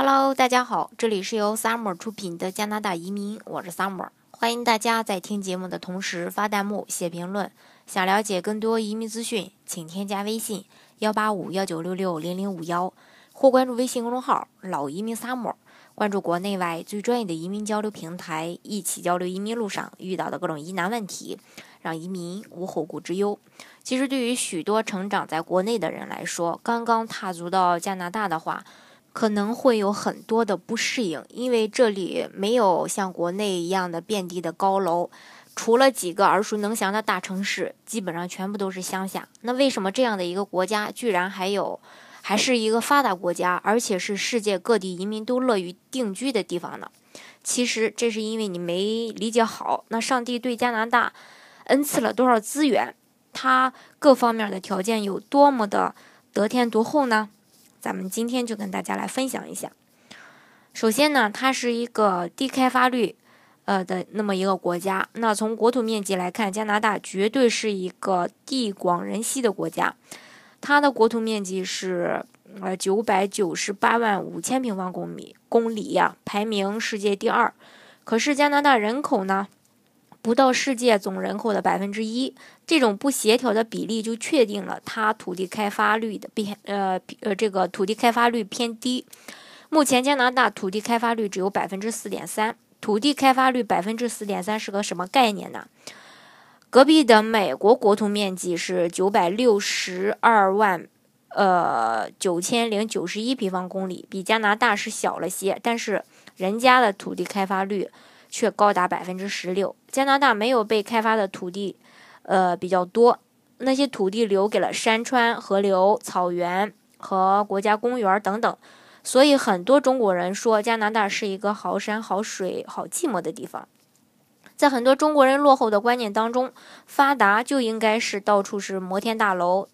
Hello，大家好，这里是由 Summer 出品的加拿大移民，我是 Summer，欢迎大家在听节目的同时发弹幕、写评论。想了解更多移民资讯，请添加微信幺八五幺九六六零零五幺，或关注微信公众号“老移民 Summer”，关注国内外最专业的移民交流平台，一起交流移民路上遇到的各种疑难问题，让移民无后顾之忧。其实，对于许多成长在国内的人来说，刚刚踏足到加拿大的话，可能会有很多的不适应，因为这里没有像国内一样的遍地的高楼，除了几个耳熟能详的大城市，基本上全部都是乡下。那为什么这样的一个国家，居然还有还是一个发达国家，而且是世界各地移民都乐于定居的地方呢？其实这是因为你没理解好，那上帝对加拿大恩赐了多少资源，它各方面的条件有多么的得天独厚呢？咱们今天就跟大家来分享一下。首先呢，它是一个低开发率，呃的那么一个国家。那从国土面积来看，加拿大绝对是一个地广人稀的国家。它的国土面积是呃九百九十八万五千平方公里公里呀，排名世界第二。可是加拿大人口呢？不到世界总人口的百分之一，这种不协调的比例就确定了它土地开发率的偏呃呃这个土地开发率偏低。目前加拿大土地开发率只有百分之四点三，土地开发率百分之四点三是个什么概念呢？隔壁的美国国土面积是九百六十二万呃九千零九十一平方公里，比加拿大是小了些，但是人家的土地开发率。却高达百分之十六。加拿大没有被开发的土地，呃比较多，那些土地留给了山川、河流、草原和国家公园等等。所以很多中国人说加拿大是一个好山好水好寂寞的地方。在很多中国人落后的观念当中，发达就应该是到处是摩天大楼。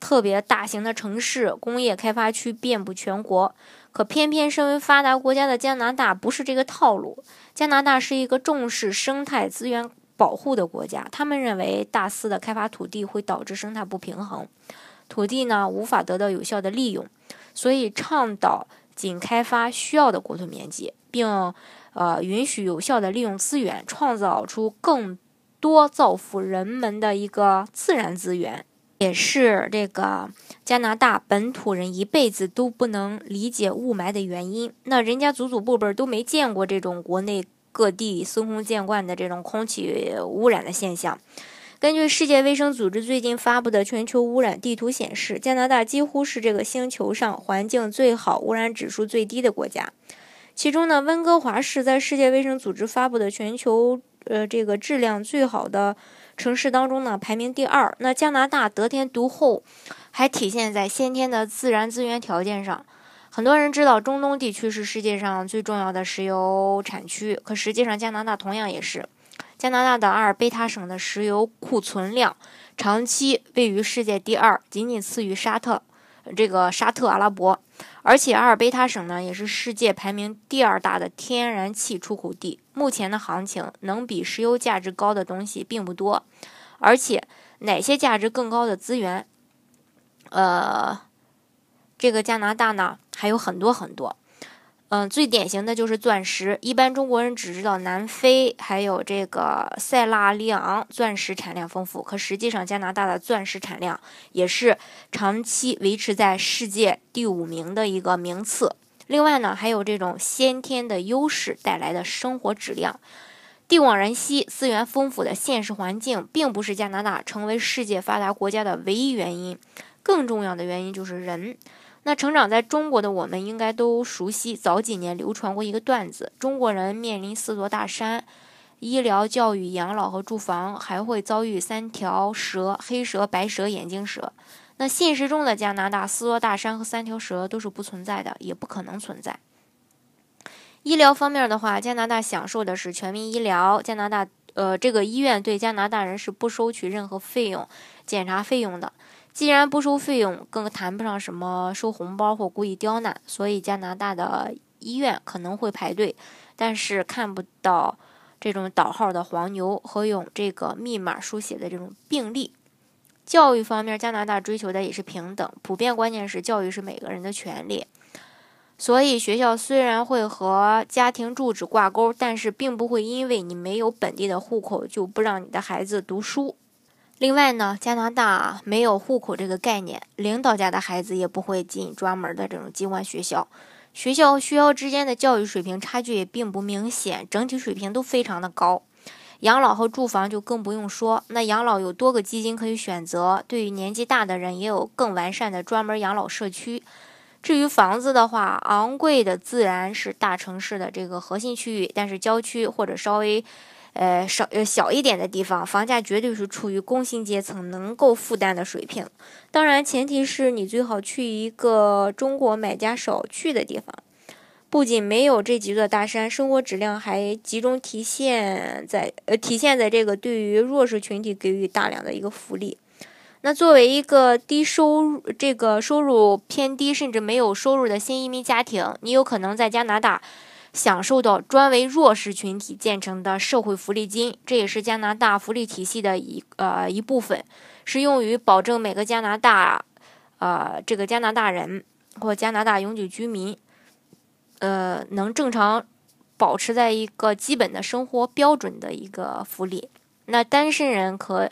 特别大型的城市、工业开发区遍布全国，可偏偏身为发达国家的加拿大不是这个套路。加拿大是一个重视生态资源保护的国家，他们认为大肆的开发土地会导致生态不平衡，土地呢无法得到有效的利用，所以倡导仅开发需要的国土面积，并呃允许有效的利用资源，创造出更多造福人们的一个自然资源。也是这个加拿大本土人一辈子都不能理解雾霾的原因。那人家祖祖辈辈都没见过这种国内各地司空见惯的这种空气污染的现象。根据世界卫生组织最近发布的全球污染地图显示，加拿大几乎是这个星球上环境最好、污染指数最低的国家。其中呢，温哥华市在世界卫生组织发布的全球呃这个质量最好的。城市当中呢，排名第二。那加拿大得天独厚，还体现在先天的自然资源条件上。很多人知道中东地区是世界上最重要的石油产区，可实际上加拿大同样也是。加拿大的阿尔卑塔省的石油库存量长期位于世界第二，仅仅次于沙特。这个沙特阿拉伯，而且阿尔卑塔省呢也是世界排名第二大的天然气出口地。目前的行情能比石油价值高的东西并不多，而且哪些价值更高的资源，呃，这个加拿大呢还有很多很多。嗯，最典型的就是钻石。一般中国人只知道南非还有这个塞拉利昂钻石产量丰富，可实际上加拿大的钻石产量也是长期维持在世界第五名的一个名次。另外呢，还有这种先天的优势带来的生活质量，地广人稀、资源丰富的现实环境，并不是加拿大成为世界发达国家的唯一原因。更重要的原因就是人。那成长在中国的我们应该都熟悉，早几年流传过一个段子：中国人面临四座大山，医疗、教育、养老和住房，还会遭遇三条蛇：黑蛇、白蛇、眼镜蛇。那现实中的加拿大，四座大山和三条蛇都是不存在的，也不可能存在。医疗方面的话，加拿大享受的是全民医疗，加拿大呃这个医院对加拿大人是不收取任何费用、检查费用的。既然不收费用，更谈不上什么收红包或故意刁难，所以加拿大的医院可能会排队，但是看不到这种导号的黄牛和用这个密码书写的这种病历。教育方面，加拿大追求的也是平等，普遍观念是教育是每个人的权利。所以学校虽然会和家庭住址挂钩，但是并不会因为你没有本地的户口就不让你的孩子读书。另外呢，加拿大没有户口这个概念，领导家的孩子也不会进专门的这种机关学校。学校和学校之间的教育水平差距也并不明显，整体水平都非常的高。养老和住房就更不用说，那养老有多个基金可以选择，对于年纪大的人也有更完善的专门养老社区。至于房子的话，昂贵的自然是大城市的这个核心区域，但是郊区或者稍微。呃，少呃小一点的地方，房价绝对是处于工薪阶层能够负担的水平。当然，前提是你最好去一个中国买家少去的地方。不仅没有这几座大山，生活质量还集中体现在呃体现在这个对于弱势群体给予大量的一个福利。那作为一个低收入、这个收入偏低甚至没有收入的新移民家庭，你有可能在加拿大。享受到专为弱势群体建成的社会福利金，这也是加拿大福利体系的一呃一部分，是用于保证每个加拿大，呃这个加拿大人或加拿大永久居民，呃能正常保持在一个基本的生活标准的一个福利。那单身人可。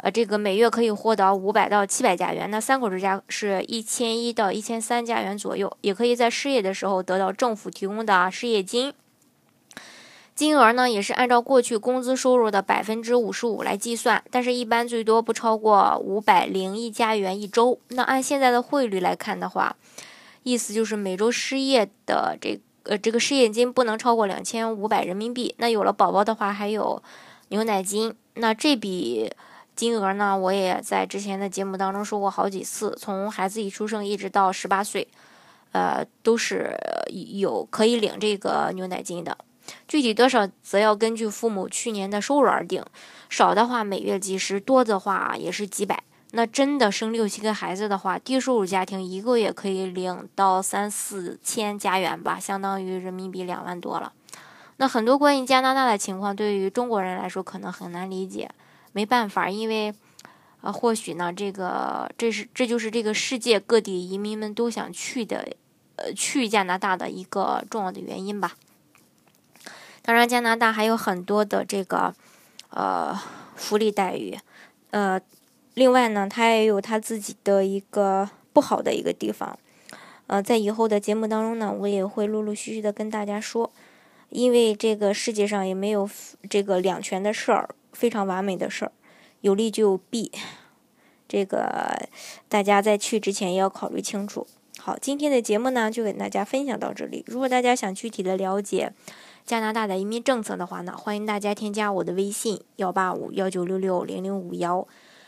呃，这个每月可以获得五百到七百加元，那三口之家是一千一到一千三加元左右，也可以在失业的时候得到政府提供的失业金，金额呢也是按照过去工资收入的百分之五十五来计算，但是一般最多不超过五百零一加元一周。那按现在的汇率来看的话，意思就是每周失业的这呃这个失业金不能超过两千五百人民币。那有了宝宝的话，还有牛奶金，那这笔。金额呢？我也在之前的节目当中说过好几次，从孩子一出生一直到十八岁，呃，都是有可以领这个牛奶金的。具体多少则要根据父母去年的收入而定，少的话每月几十，多的话也是几百。那真的生六七个孩子的话，低收入家庭一个月可以领到三四千加元吧，相当于人民币两万多了。那很多关于加拿大的情况，对于中国人来说可能很难理解。没办法，因为，呃，或许呢，这个这是这就是这个世界各地移民们都想去的，呃，去加拿大的一个重要的原因吧。当然，加拿大还有很多的这个，呃，福利待遇，呃，另外呢，它也有它自己的一个不好的一个地方，呃，在以后的节目当中呢，我也会陆陆续续的跟大家说，因为这个世界上也没有这个两全的事儿。非常完美的事儿，有利就有弊，这个大家在去之前也要考虑清楚。好，今天的节目呢就给大家分享到这里。如果大家想具体的了解加拿大的移民政策的话呢，欢迎大家添加我的微信幺八五幺九六六零零五幺，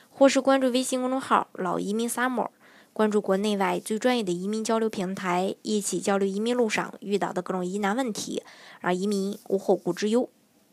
或是关注微信公众号“老移民 summer”，关注国内外最专业的移民交流平台，一起交流移民路上遇到的各种疑难问题，让移民无后顾之忧。